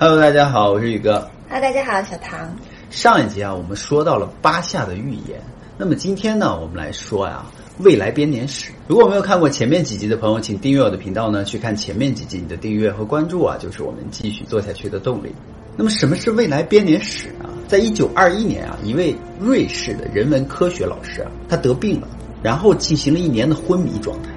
Hello，大家好，我是宇哥。哈，大家好，小唐。上一集啊，我们说到了八下的预言。那么今天呢，我们来说呀，未来编年史。如果没有看过前面几集的朋友，请订阅我的频道呢，去看前面几集。你的订阅和关注啊，就是我们继续做下去的动力。那么什么是未来编年史呢？在一九二一年啊，一位瑞士的人文科学老师啊，他得病了，然后进行了一年的昏迷状态。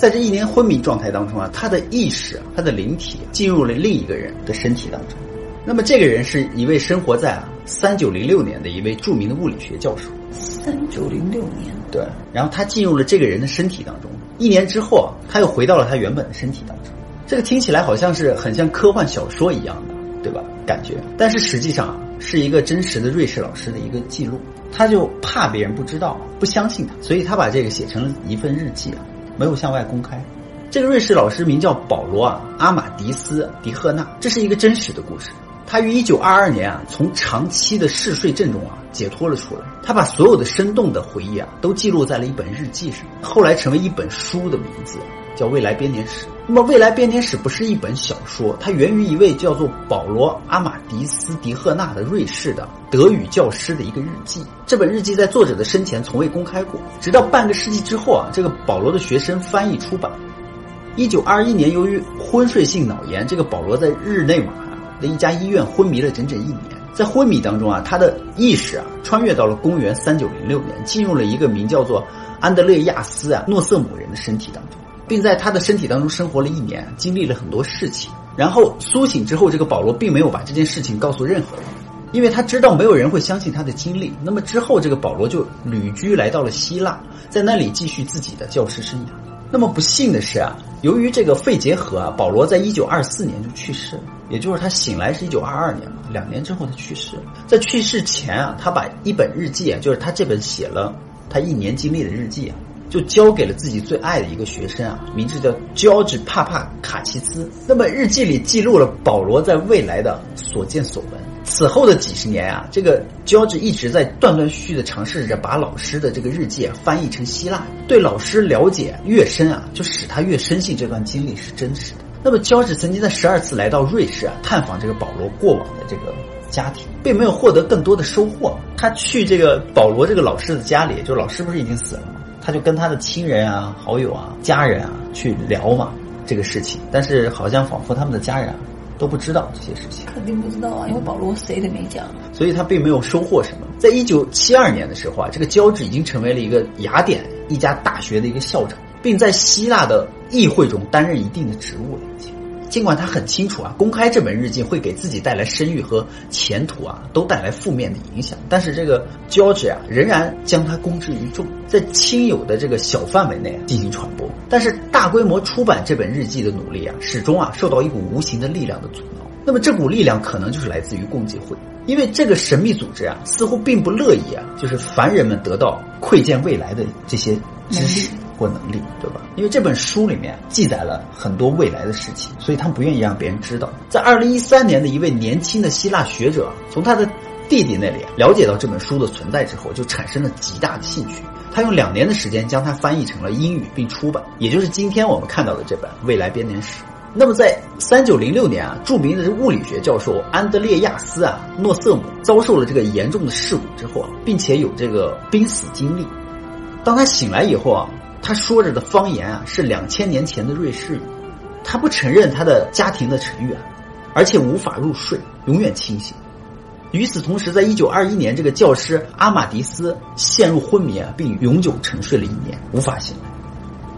在这一年昏迷状态当中啊，他的意识、他的灵体进入了另一个人的身体当中。那么这个人是一位生活在啊三九零六年的一位著名的物理学教授。三九零六年，对。然后他进入了这个人的身体当中。一年之后啊，他又回到了他原本的身体当中。这个听起来好像是很像科幻小说一样的，对吧？感觉。但是实际上啊，是一个真实的瑞士老师的一个记录。他就怕别人不知道、不相信他，所以他把这个写成了一份日记啊。没有向外公开。这个瑞士老师名叫保罗啊，阿马迪斯·迪赫纳，这是一个真实的故事。他于一九二二年啊，从长期的嗜睡症中啊解脱了出来。他把所有的生动的回忆啊，都记录在了一本日记上，后来成为一本书的名字。叫未来编年史。那么，未来编年史不是一本小说，它源于一位叫做保罗·阿马迪斯·迪赫纳的瑞士的德语教师的一个日记。这本日记在作者的生前从未公开过，直到半个世纪之后啊，这个保罗的学生翻译出版。一九二一年，由于昏睡性脑炎，这个保罗在日内瓦的一家医院昏迷了整整一年。在昏迷当中啊，他的意识啊穿越到了公元三九零六年，进入了一个名叫做安德烈亚斯啊诺瑟姆人的身体当中。并在他的身体当中生活了一年，经历了很多事情。然后苏醒之后，这个保罗并没有把这件事情告诉任何人，因为他知道没有人会相信他的经历。那么之后，这个保罗就旅居来到了希腊，在那里继续自己的教师生涯。那么不幸的是啊，由于这个肺结核啊，保罗在一九二四年就去世了，也就是他醒来是一九二二年嘛，两年之后他去世了。在去世前啊，他把一本日记啊，就是他这本写了他一年经历的日记啊。就交给了自己最爱的一个学生啊，名字叫乔治·帕帕卡奇斯。那么日记里记录了保罗在未来的所见所闻。此后的几十年啊，这个乔治一直在断断续续的尝试着把老师的这个日记翻译成希腊。对老师了解越深啊，就使他越深信这段经历是真实的。那么乔治曾经在十二次来到瑞士啊，探访这个保罗过往的这个家庭，并没有获得更多的收获。他去这个保罗这个老师的家里，就老师不是已经死了吗？他就跟他的亲人啊、好友啊、家人啊去聊嘛这个事情，但是好像仿佛他们的家人啊都不知道这些事情。肯定不知道啊，因为保罗谁都没讲，所以他并没有收获什么。在一九七二年的时候啊，这个胶质已经成为了一个雅典一家大学的一个校长，并在希腊的议会中担任一定的职务了。尽管他很清楚啊，公开这本日记会给自己带来声誉和前途啊，都带来负面的影响。但是这个 George 啊，仍然将它公之于众，在亲友的这个小范围内进行传播。但是大规模出版这本日记的努力啊，始终啊受到一股无形的力量的阻挠。那么这股力量可能就是来自于共济会，因为这个神秘组织啊，似乎并不乐意啊，就是凡人们得到窥见未来的这些知识。或能力，对吧？因为这本书里面记载了很多未来的事情，所以他们不愿意让别人知道。在二零一三年的一位年轻的希腊学者从他的弟弟那里了解到这本书的存在之后，就产生了极大的兴趣。他用两年的时间将它翻译成了英语并出版，也就是今天我们看到的这本《未来编年史》。那么在三九零六年啊，著名的物理学教授安德烈亚斯啊诺瑟姆遭受了这个严重的事故之后啊，并且有这个濒死经历。当他醒来以后啊。他说着的方言啊，是两千年前的瑞士语。他不承认他的家庭的成员，而且无法入睡，永远清醒。与此同时，在一九二一年，这个教师阿马迪斯陷入昏迷啊，并永久沉睡了一年，无法醒来。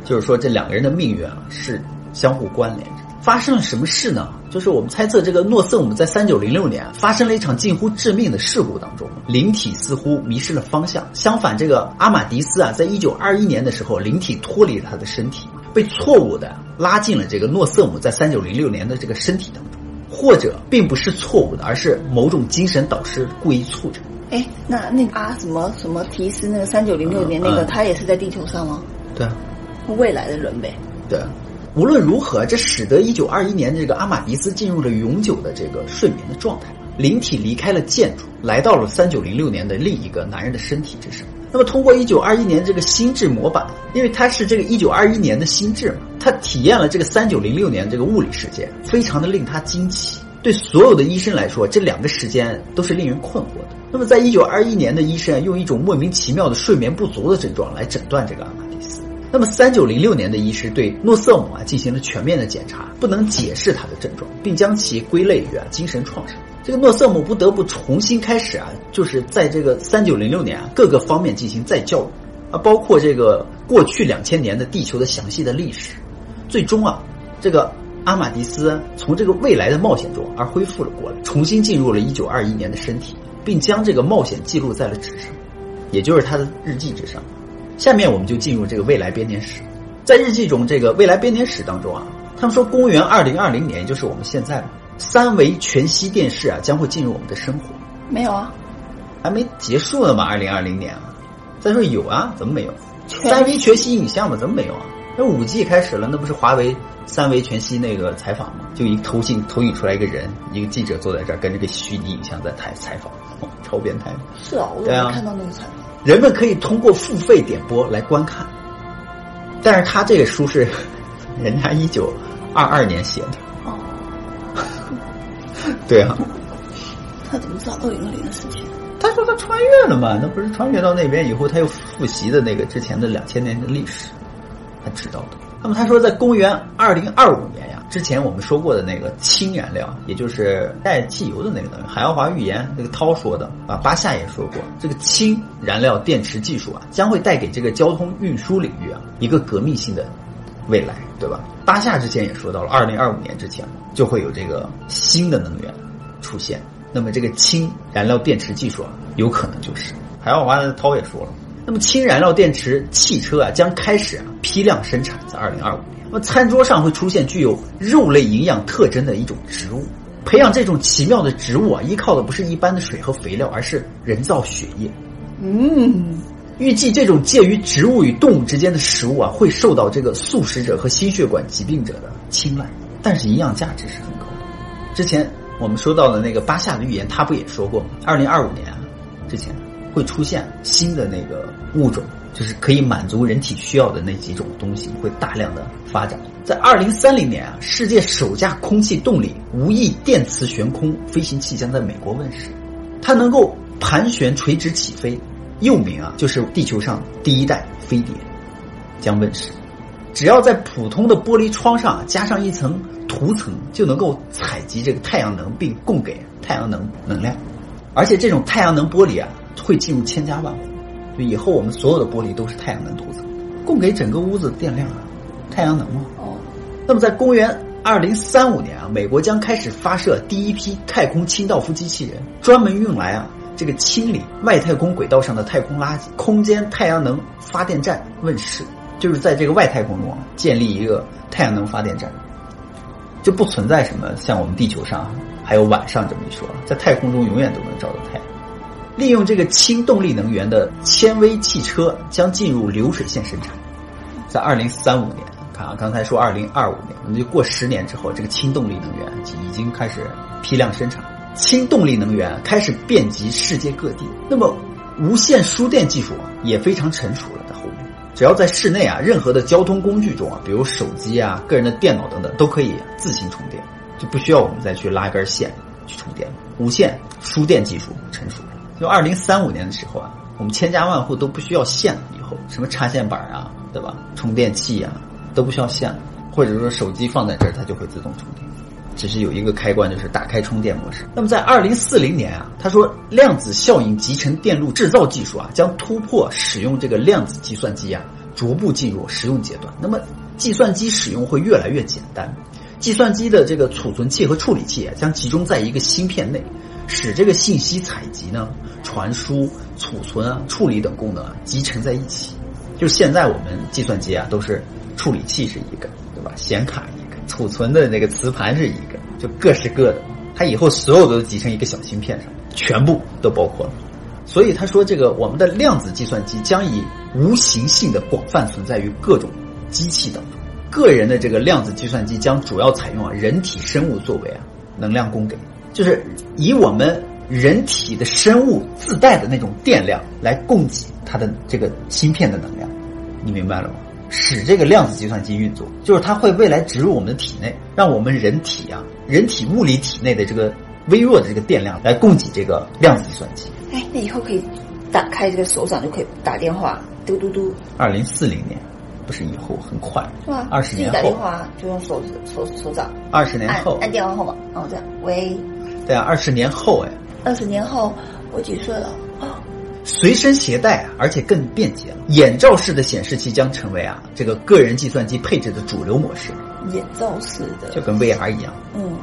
就是说，这两个人的命运啊，是相互关联着。发生了什么事呢？就是我们猜测，这个诺瑟姆在三九零六年发生了一场近乎致命的事故当中，灵体似乎迷失了方向。相反，这个阿马迪斯啊，在一九二一年的时候，灵体脱离了他的身体，被错误的拉进了这个诺瑟姆在三九零六年的这个身体当中，或者并不是错误的，而是某种精神导师故意促成。哎，那那个啊什么什么提斯那个三九零六年那个，他也是在地球上吗？对啊，未来的人呗。对。无论如何，这使得一九二一年这个阿马迪斯进入了永久的这个睡眠的状态，灵体离开了建筑，来到了三九零六年的另一个男人的身体之上。那么，通过一九二一年这个心智模板，因为他是这个一九二一年的心智嘛，他体验了这个三九零六年这个物理世界，非常的令他惊奇。对所有的医生来说，这两个时间都是令人困惑的。那么，在一九二一年的医生用一种莫名其妙的睡眠不足的症状来诊断这个阿玛。那么，三九零六年的医师对诺瑟姆啊进行了全面的检查，不能解释他的症状，并将其归类于啊精神创伤。这个诺瑟姆不得不重新开始啊，就是在这个三九零六年啊各个方面进行再教育啊，包括这个过去两千年的地球的详细的历史。最终啊，这个。阿马迪斯从这个未来的冒险中而恢复了过来，重新进入了一九二一年的身体，并将这个冒险记录在了纸上，也就是他的日记之上。下面我们就进入这个未来编年史，在日记中，这个未来编年史当中啊，他们说公元二零二零年，也就是我们现在三维全息电视啊将会进入我们的生活。没有啊，还没结束呢嘛？二零二零年啊，再说有啊，怎么没有？三维全息影像嘛，怎么没有啊？那五 G 开始了，那不是华为三维全息那个采访吗？就一投影投影出来一个人，一个记者坐在这儿，跟这个虚拟影像在采采访，超变态。是啊，我没看到那个采访。人们可以通过付费点播来观看，但是他这个书是 人家一九二二年写的。哦，对啊。他怎么知道二零二零的事情？他说他穿越了嘛，那不是穿越到那边以后，他又复习的那个之前的两千年的历史。他知道的。那么他说，在公元二零二五年呀，之前我们说过的那个氢燃料，也就是带汽油的那个能源，海奥华预言那个涛说的啊，巴夏也说过，这个氢燃料电池技术啊，将会带给这个交通运输领域啊一个革命性的未来，对吧？巴夏之前也说到了，二零二五年之前就会有这个新的能源出现。那么这个氢燃料电池技术啊，有可能就是海奥华的涛也说了。那么氢燃料电池汽车啊，将开始啊批量生产，在二零二五年。那么餐桌上会出现具有肉类营养特征的一种植物，培养这种奇妙的植物啊，依靠的不是一般的水和肥料，而是人造血液。嗯，预计这种介于植物与动物之间的食物啊，会受到这个素食者和心血管疾病者的青睐，但是营养价值是很高的。之前我们说到的那个巴夏的预言，他不也说过吗？二零二五年啊，之前。会出现新的那个物种，就是可以满足人体需要的那几种东西，会大量的发展。在二零三零年啊，世界首架空气动力无翼电磁悬空飞行器将在美国问世，它能够盘旋垂直起飞，又名啊就是地球上第一代飞碟，将问世。只要在普通的玻璃窗上加上一层涂层，就能够采集这个太阳能，并供给太阳能能量。而且这种太阳能玻璃啊。会进入千家万户，就以后我们所有的玻璃都是太阳能涂层，供给整个屋子电量啊，太阳能嘛。哦，那么在公元二零三五年啊，美国将开始发射第一批太空清道夫机器人，专门用来啊这个清理外太空轨道上的太空垃圾。空间太阳能发电站问世，就是在这个外太空中啊建立一个太阳能发电站，就不存在什么像我们地球上还有晚上这么一说，在太空中永远都能照到太阳。利用这个氢动力能源的纤维汽车将进入流水线生产，在二零三五年，看啊，刚才说二零二五年，我们就过十年之后，这个氢动力能源已经开始批量生产，氢动力能源开始遍及世界各地。那么，无线输电技术也非常成熟了，在后面，只要在室内啊，任何的交通工具中啊，比如手机啊、个人的电脑等等，都可以自行充电，就不需要我们再去拉一根线去充电。无线输电技术成熟。就二零三五年的时候啊，我们千家万户都不需要线了。以后什么插线板啊，对吧？充电器啊都不需要线了，或者说手机放在这儿，它就会自动充电。只是有一个开关，就是打开充电模式。那么在二零四零年啊，他说量子效应集成电路制造技术啊，将突破使用这个量子计算机啊，逐步进入实用阶段。那么计算机使用会越来越简单，计算机的这个储存器和处理器啊，将集中在一个芯片内。使这个信息采集呢、传输、储存、处理等功能啊集成在一起。就现在我们计算机啊都是处理器是一个，对吧？显卡一个，储存的那个磁盘是一个，就各是各的。它以后所有都集成一个小芯片上，全部都包括了。所以他说，这个我们的量子计算机将以无形性的广泛存在于各种机器当中。个人的这个量子计算机将主要采用啊人体生物作为啊能量供给。就是以我们人体的生物自带的那种电量来供给它的这个芯片的能量，你明白了吗？使这个量子计算机运作，就是它会未来植入我们的体内，让我们人体啊，人体物理体内的这个微弱的这个电量来供给这个量子计算机。哎，那以后可以打开这个手掌就可以打电话，嘟嘟嘟，二零四零年，不是以后很快，是吧？二十年自己打电后，话就用手指手手掌二十年后，按按电话号码，哦这样，喂，对啊，二十年后哎，二十年后我几岁了？哦，随身携带啊，而且更便捷了。眼罩式的显示器将成为啊这个个人计算机配置的主流模式，眼罩式的，就跟 VR 一样。嗯，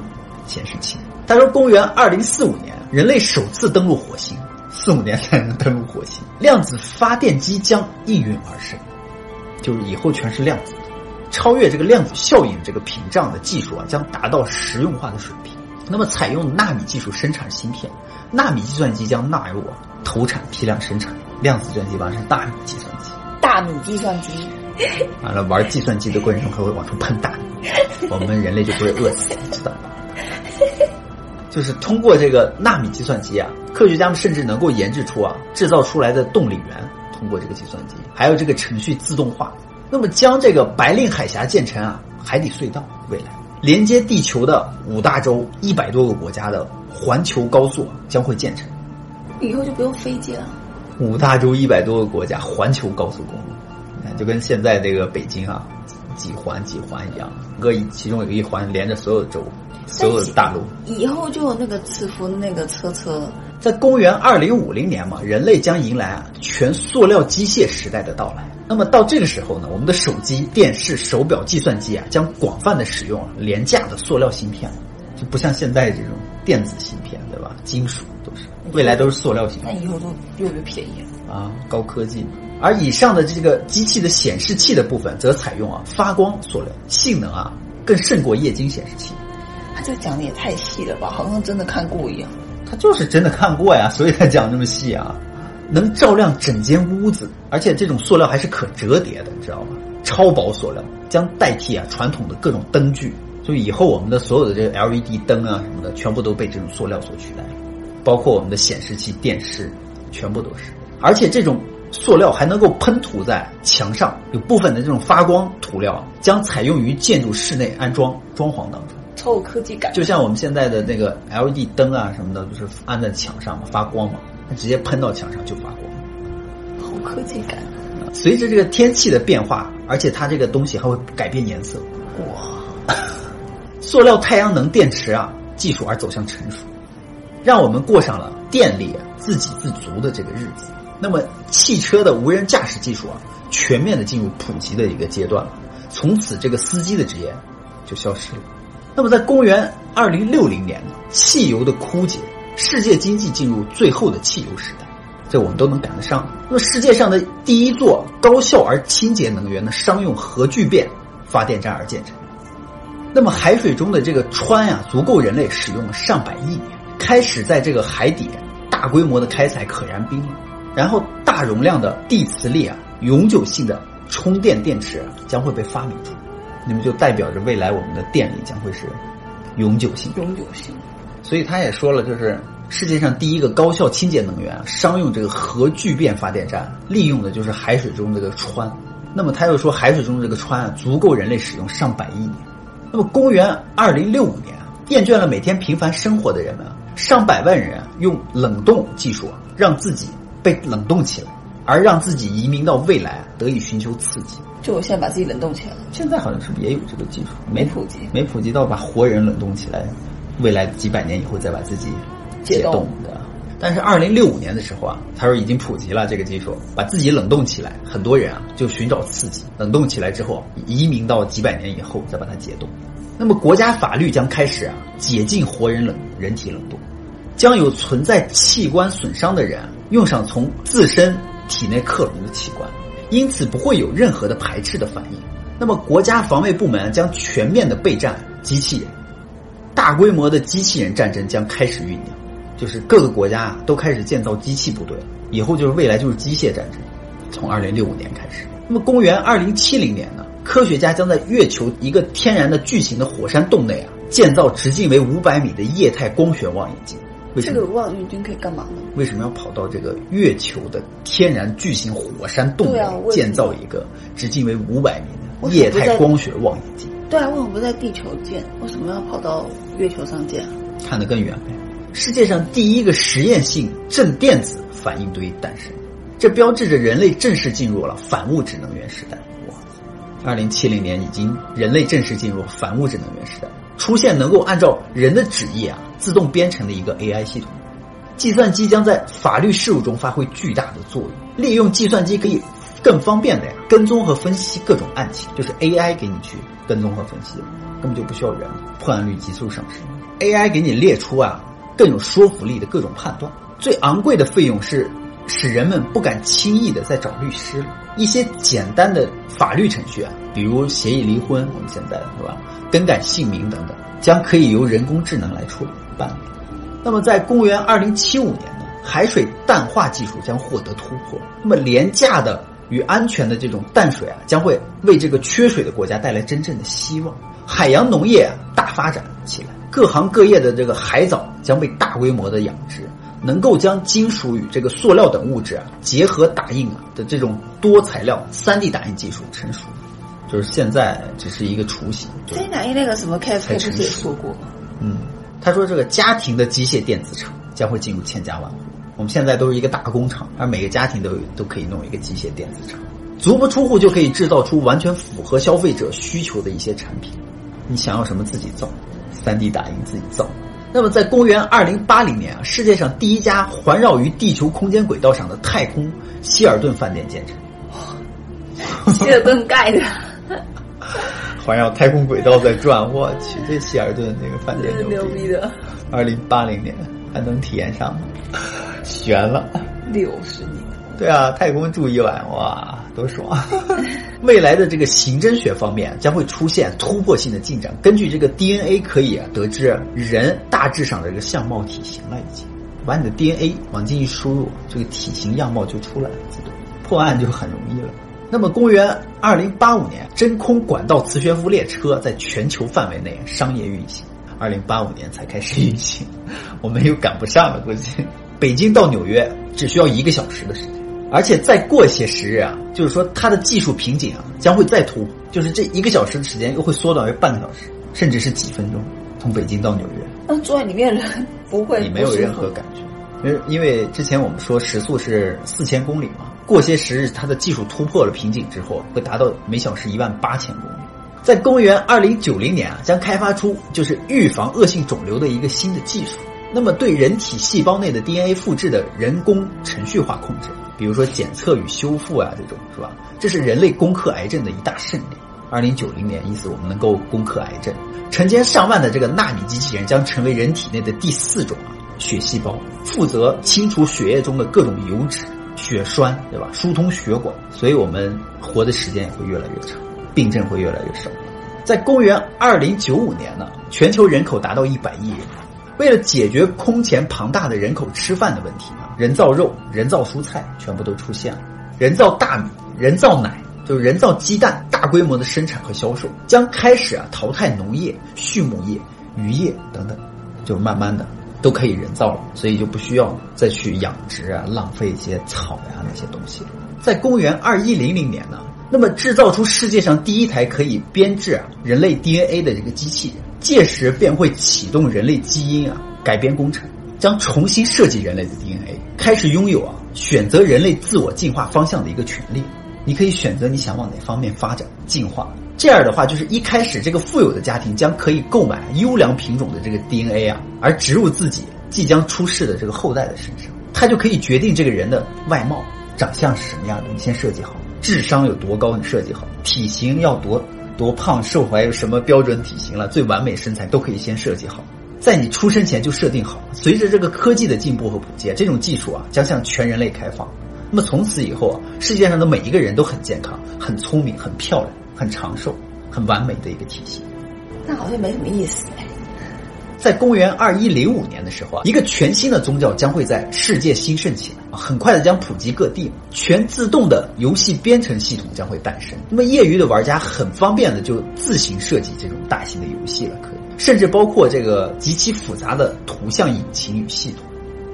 显示器。他说，公元二零四五年，人类首次登陆火星，四五年才能登陆火星。量子发电机将应运而生，就是以后全是量子的，超越这个量子效应这个屏障的技术啊，将达到实用化的水平。那么，采用纳米技术生产芯片，纳米计算机将纳入啊投产批量生产。量子计算机完是纳米计算机，大米计算机，完了玩计算机的过程中还会往出喷大米，我们人类就不会饿死，知道吗？就是通过这个纳米计算机啊，科学家们甚至能够研制出啊制造出来的动力源，通过这个计算机，还有这个程序自动化，那么将这个白令海峡建成啊海底隧道，未来连接地球的五大洲一百多个国家的环球高速将会建成。以后就不用飞机了。五大洲一百多个国家环球高速公路，你看就跟现在这个北京啊几环几环一样，各一其中有一环连着所有州、所有的大陆。以后就有那个磁浮那个车车，在公元二零五零年嘛，人类将迎来啊全塑料机械时代的到来。那么到这个时候呢，我们的手机、电视、手表、计算机啊，将广泛的使用啊廉价的塑料芯片，就不像现在这种电子芯片，对吧？金属都是，未来都是塑料芯片那以后都越来越便宜了。啊，高科技。而以上的这个机器的显示器的部分，则采用啊发光塑料，性能啊更胜过液晶显示器。他这讲的也太细了吧，好像真的看过一样。他就是真的看过呀，所以才讲这么细啊，能照亮整间屋子，而且这种塑料还是可折叠的，你知道吗？超薄塑料将代替啊传统的各种灯具，所以以后我们的所有的这个 LED 灯啊什么的，全部都被这种塑料所取代，包括我们的显示器、电视，全部都是。而且这种塑料还能够喷涂在墙上，有部分的这种发光涂料将采用于建筑室内安装装潢当中。超有科技感，就像我们现在的那个 LED 灯啊什么的，不是安在墙上嘛，发光嘛，它直接喷到墙上就发光。好科技感。随着这个天气的变化，而且它这个东西还会改变颜色。哇，塑料太阳能电池啊技术而走向成熟，让我们过上了电力自给自足的这个日子。那么汽车的无人驾驶技术啊，全面的进入普及的一个阶段了。从此这个司机的职业就消失了。那么在公元二零六零年呢，汽油的枯竭，世界经济进入最后的汽油时代，这我们都能赶得上。那么世界上的第一座高效而清洁能源的商用核聚变发电站而建成。那么海水中的这个氚呀、足够人类使用上百亿年，开始在这个海底大规模的开采可燃冰。然后大容量的地磁力啊，永久性的充电电池、将会被发明出来，那么就代表着未来我们的电力将会是永久性。永久性。所以他也说了，就是世界上第一个高效清洁能源，商用这个核聚变发电站，利用的就是海水中这个氚。那么他又说，海水中这个氚啊，足够人类使用上百亿年。那么公元二零六五年啊，厌倦了每天平凡生活的人们啊，上百万人啊，用冷冻技术啊，让自己被冷冻起来，而让自己移民到未来啊，得以寻求刺激。就我现在把自己冷冻起来了，现在好像是不是也有这个技术？没没普及没普及到把活人冷冻起来，未来几百年以后再把自己解冻的。但是二零六五年的时候啊，他说已经普及了这个技术，把自己冷冻起来，很多人啊就寻找刺激，冷冻起来之后移民到几百年以后再把它解冻。那么国家法律将开始啊解禁活人冷人体冷冻，将有存在器官损伤的人啊用上从自身体内克隆的器官，因此不会有任何的排斥的反应。那么国家防卫部门将全面的备战机器人，大规模的机器人战争将开始酝酿，就是各个国家啊都开始建造机器部队，以后就是未来就是机械战争，从二零六五年开始。那么公元二零七零年呢，科学家将在月球一个天然的巨型的火山洞内啊，建造直径为五百米的液态光学望远镜。为什么这个望远镜可以干嘛呢？为什么要跑到这个月球的天然巨型火山洞内建造一个直径为五百米的液态光学望远镜？对啊，为什么不在地球建？为什么要跑到月球上建啊？看得更远呗。世界上第一个实验性正电子反应堆诞生，这标志着人类正式进入了反物质能源时代。哇！二零七零年已经人类正式进入反物质能源时代，出现能够按照人的旨意啊自动编程的一个 AI 系统。计算机将在法律事务中发挥巨大的作用。利用计算机可以更方便的呀跟踪和分析各种案情，就是 AI 给你去跟踪和分析，根本就不需要人，破案率急速上升。AI 给你列出啊更有说服力的各种判断。最昂贵的费用是使人们不敢轻易的再找律师了。一些简单的法律程序啊，比如协议离婚，我们现在是吧，更改姓名等等，将可以由人工智能来处理办理。那么，在公元二零七五年呢，海水淡化技术将获得突破。那么，廉价的与安全的这种淡水啊，将会为这个缺水的国家带来真正的希望。海洋农业啊大发展起来，各行各业的这个海藻将被大规模的养殖，能够将金属与这个塑料等物质啊结合打印啊的这种多材料 3D 打印技术成熟。就是现在只是一个雏形。对三 D 打印那个什么不成是也说过吗？嗯，他说这个家庭的机械电子厂将会进入千家万户。我们现在都是一个大工厂，而每个家庭都有都可以弄一个机械电子厂，足不出户就可以制造出完全符合消费者需求的一些产品。你想要什么自己造，3D 打印自己造。那么在公元2080年啊，世界上第一家环绕于地球空间轨道上的太空希尔顿饭店建成。希尔顿盖的，环绕太空轨道在转，我去，这希尔顿那个饭店牛逼的，二零八零年还能体验上吗？悬了。六十年。对啊，太空住一晚，哇，多爽！未来的这个刑侦学方面将会出现突破性的进展。根据这个 DNA 可以得知人大致上的这个相貌体型了，已经把你的 DNA 往进一输入，这个体型样貌就出来了，自动破案就很容易了。那么，公元二零八五年，真空管道磁悬浮列车在全球范围内商业运行。二零八五年才开始运行，我们又赶不上了，估计。北京到纽约只需要一个小时的时间，而且再过些时日啊，就是说它的技术瓶颈啊将会再突破，就是这一个小时的时间又会缩短为半个小时，甚至是几分钟，从北京到纽约。那坐在里面的人不会你没有任何感觉，因为因为之前我们说时速是四千公里嘛，过些时日它的技术突破了瓶颈之后，会达到每小时一万八千公里。在公元二零九零年啊，将开发出就是预防恶性肿瘤的一个新的技术。那么对人体细胞内的 DNA 复制的人工程序化控制，比如说检测与修复啊，这种是吧？这是人类攻克癌症的一大胜利。二零九零年，意思我们能够攻克癌症，成千上万的这个纳米机器人将成为人体内的第四种啊血细胞，负责清除血液中的各种油脂、血栓，对吧？疏通血管，所以我们活的时间也会越来越长，病症会越来越少。在公元二零九五年呢，全球人口达到一百亿人。为了解决空前庞大的人口吃饭的问题呢，人造肉、人造蔬菜全部都出现了，人造大米、人造奶，就是人造鸡蛋，大规模的生产和销售将开始啊淘汰农业、畜牧业、渔业等等，就慢慢的都可以人造了，所以就不需要再去养殖啊，浪费一些草呀那些东西。在公元二一零零年呢，那么制造出世界上第一台可以编制啊人类 DNA 的这个机器人。届时便会启动人类基因啊改编工程，将重新设计人类的 DNA，开始拥有啊选择人类自我进化方向的一个权利。你可以选择你想往哪方面发展进化。这样的话，就是一开始这个富有的家庭将可以购买优良品种的这个 DNA 啊，而植入自己即将出世的这个后代的身上，他就可以决定这个人的外貌、长相是什么样的，你先设计好；智商有多高，你设计好；体型要多。多胖瘦还有什么标准体型了？最完美身材都可以先设计好，在你出生前就设定好。随着这个科技的进步和普及，这种技术啊将向全人类开放。那么从此以后啊，世界上的每一个人都很健康、很聪明、很漂亮、很长寿、很完美的一个体型。那好像没什么意思。在公元二一零五年的时候啊，一个全新的宗教将会在世界兴盛起来，很快的将普及各地，全自动的游戏编程系统将会诞生。那么业余的玩家很方便的就自行设计这种大型的游戏了，可以甚至包括这个极其复杂的图像引擎与系统，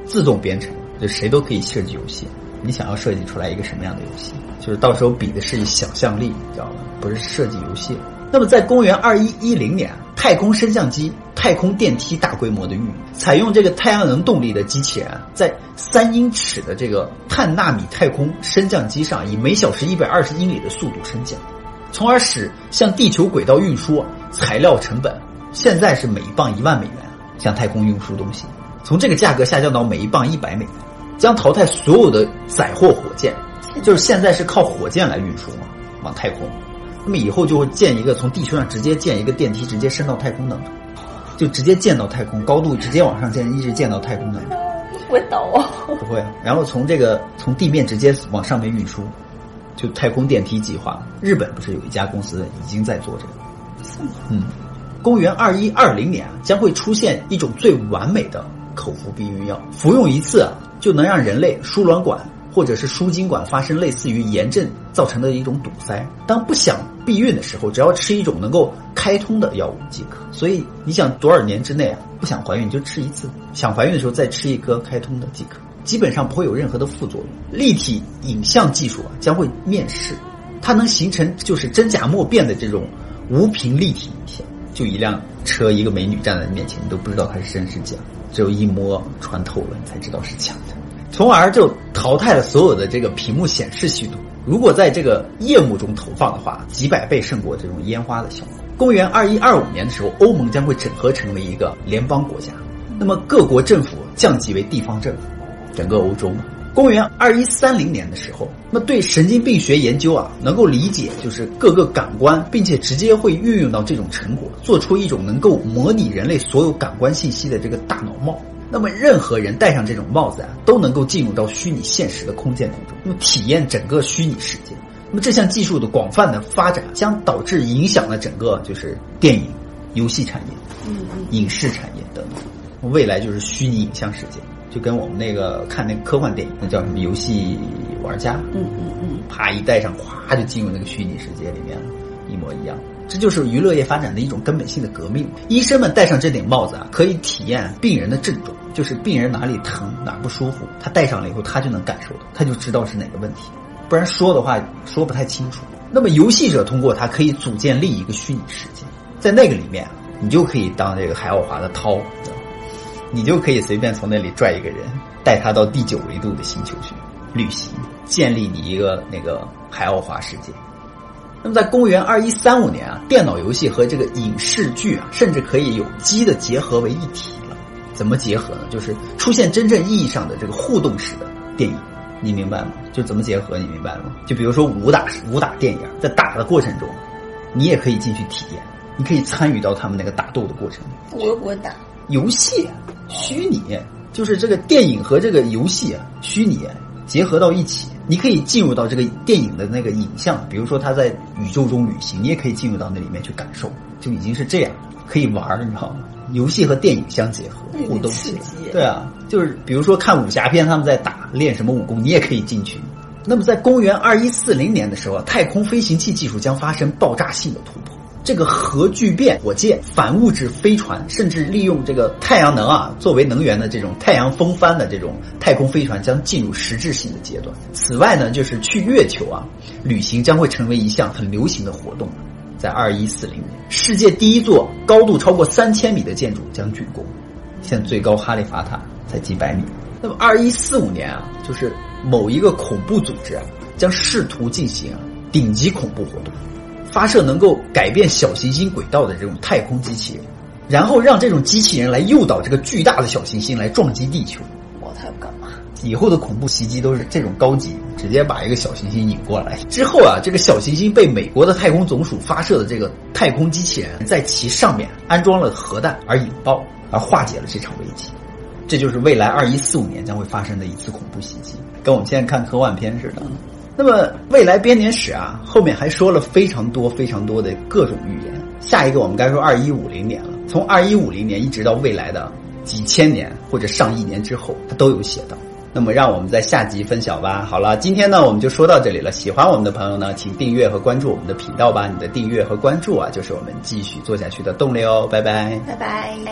自动编程，就谁都可以设计游戏。你想要设计出来一个什么样的游戏？就是到时候比的是想象力，你知道吗？不是设计游戏。那么在公元二一一零年，太空升降机、太空电梯大规模的运用，采用这个太阳能动力的机器人，在三英尺的这个碳纳米太空升降机上，以每小时一百二十英里的速度升降，从而使向地球轨道运输材料成本现在是每一磅一万美元，向太空运输东西，从这个价格下降到每一磅一百美元，将淘汰所有的载货火箭，就是现在是靠火箭来运输嘛，往太空。那么以后就会建一个从地球上直接建一个电梯，直接升到太空当中，就直接建到太空，高度直接往上建，一直建到太空当中。不会倒啊？不会。然后从这个从地面直接往上面运输，就太空电梯计划。日本不是有一家公司已经在做这个？嗯，公元二一二零年将会出现一种最完美的口服避孕药，服用一次啊就能让人类输卵管。或者是输精管发生类似于炎症造成的一种堵塞。当不想避孕的时候，只要吃一种能够开通的药物即可。所以你想多少年之内啊，不想怀孕就吃一次，想怀孕的时候再吃一颗开通的即可，基本上不会有任何的副作用。立体影像技术啊将会面世，它能形成就是真假莫辨的这种无屏立体影像。就一辆车，一个美女站在你面前，你都不知道它是真是假，只有一摸穿透了，你才知道是假的。从而就淘汰了所有的这个屏幕显示系统。如果在这个夜幕中投放的话，几百倍胜过这种烟花的效果。公元二一二五年的时候，欧盟将会整合成为一个联邦国家，那么各国政府降级为地方政府，整个欧洲。公元二一三零年的时候，那对神经病学研究啊，能够理解就是各个感官，并且直接会运用到这种成果，做出一种能够模拟人类所有感官信息的这个大脑帽。那么，任何人戴上这种帽子啊，都能够进入到虚拟现实的空间当中，那么体验整个虚拟世界。那么这项技术的广泛的发展，将导致影响了整个就是电影、游戏产业、嗯影视产业等等。未来就是虚拟影像世界，就跟我们那个看那个科幻电影，那叫什么游戏玩家，嗯嗯嗯，啪一戴上，咵就进入那个虚拟世界里面了，一模一样。这就是娱乐业发展的一种根本性的革命。医生们戴上这顶帽子啊，可以体验病人的症状，就是病人哪里疼哪不舒服，他戴上了以后，他就能感受到，他就知道是哪个问题。不然说的话说不太清楚。那么游戏者通过它可以组建另一个虚拟世界，在那个里面，你就可以当这个海奥华的涛，你就可以随便从那里拽一个人，带他到第九维度的星球去旅行，建立你一个那个海奥华世界。那么，在公元二一三五年啊，电脑游戏和这个影视剧啊，甚至可以有机的结合为一体了。怎么结合呢？就是出现真正意义上的这个互动式的电影，你明白吗？就怎么结合，你明白吗？就比如说武打武打电影，在打的过程中，你也可以进去体验，你可以参与到他们那个打斗的过程。我又不会打游戏，虚拟就是这个电影和这个游戏啊，虚拟结合到一起。你可以进入到这个电影的那个影像，比如说他在宇宙中旅行，你也可以进入到那里面去感受，就已经是这样，可以玩儿，你知道吗？游戏和电影相结合，互动起来。对啊，就是比如说看武侠片，他们在打练什么武功，你也可以进去。那么在公元二一四零年的时候，太空飞行器技术将发生爆炸性的突破。这个核聚变火箭、反物质飞船，甚至利用这个太阳能啊作为能源的这种太阳风帆的这种太空飞船将进入实质性的阶段。此外呢，就是去月球啊旅行将会成为一项很流行的活动。在二一四零年，世界第一座高度超过三千米的建筑将竣工，现最高哈利法塔才几百米。那么二一四五年啊，就是某一个恐怖组织啊将试图进行顶级恐怖活动。发射能够改变小行星轨道的这种太空机器人，然后让这种机器人来诱导这个巨大的小行星来撞击地球。我才不干嘛？以后的恐怖袭击都是这种高级，直接把一个小行星引过来。之后啊，这个小行星被美国的太空总署发射的这个太空机器人在其上面安装了核弹而引爆，而化解了这场危机。这就是未来二一四五年将会发生的一次恐怖袭击，跟我们现在看科幻片似的。那么未来编年史啊，后面还说了非常多非常多的各种预言。下一个我们该说二一五零年了，从二一五零年一直到未来的几千年或者上亿年之后，它都有写到。那么让我们在下集分享吧。好了，今天呢我们就说到这里了。喜欢我们的朋友呢，请订阅和关注我们的频道吧。你的订阅和关注啊，就是我们继续做下去的动力哦。拜拜，拜拜。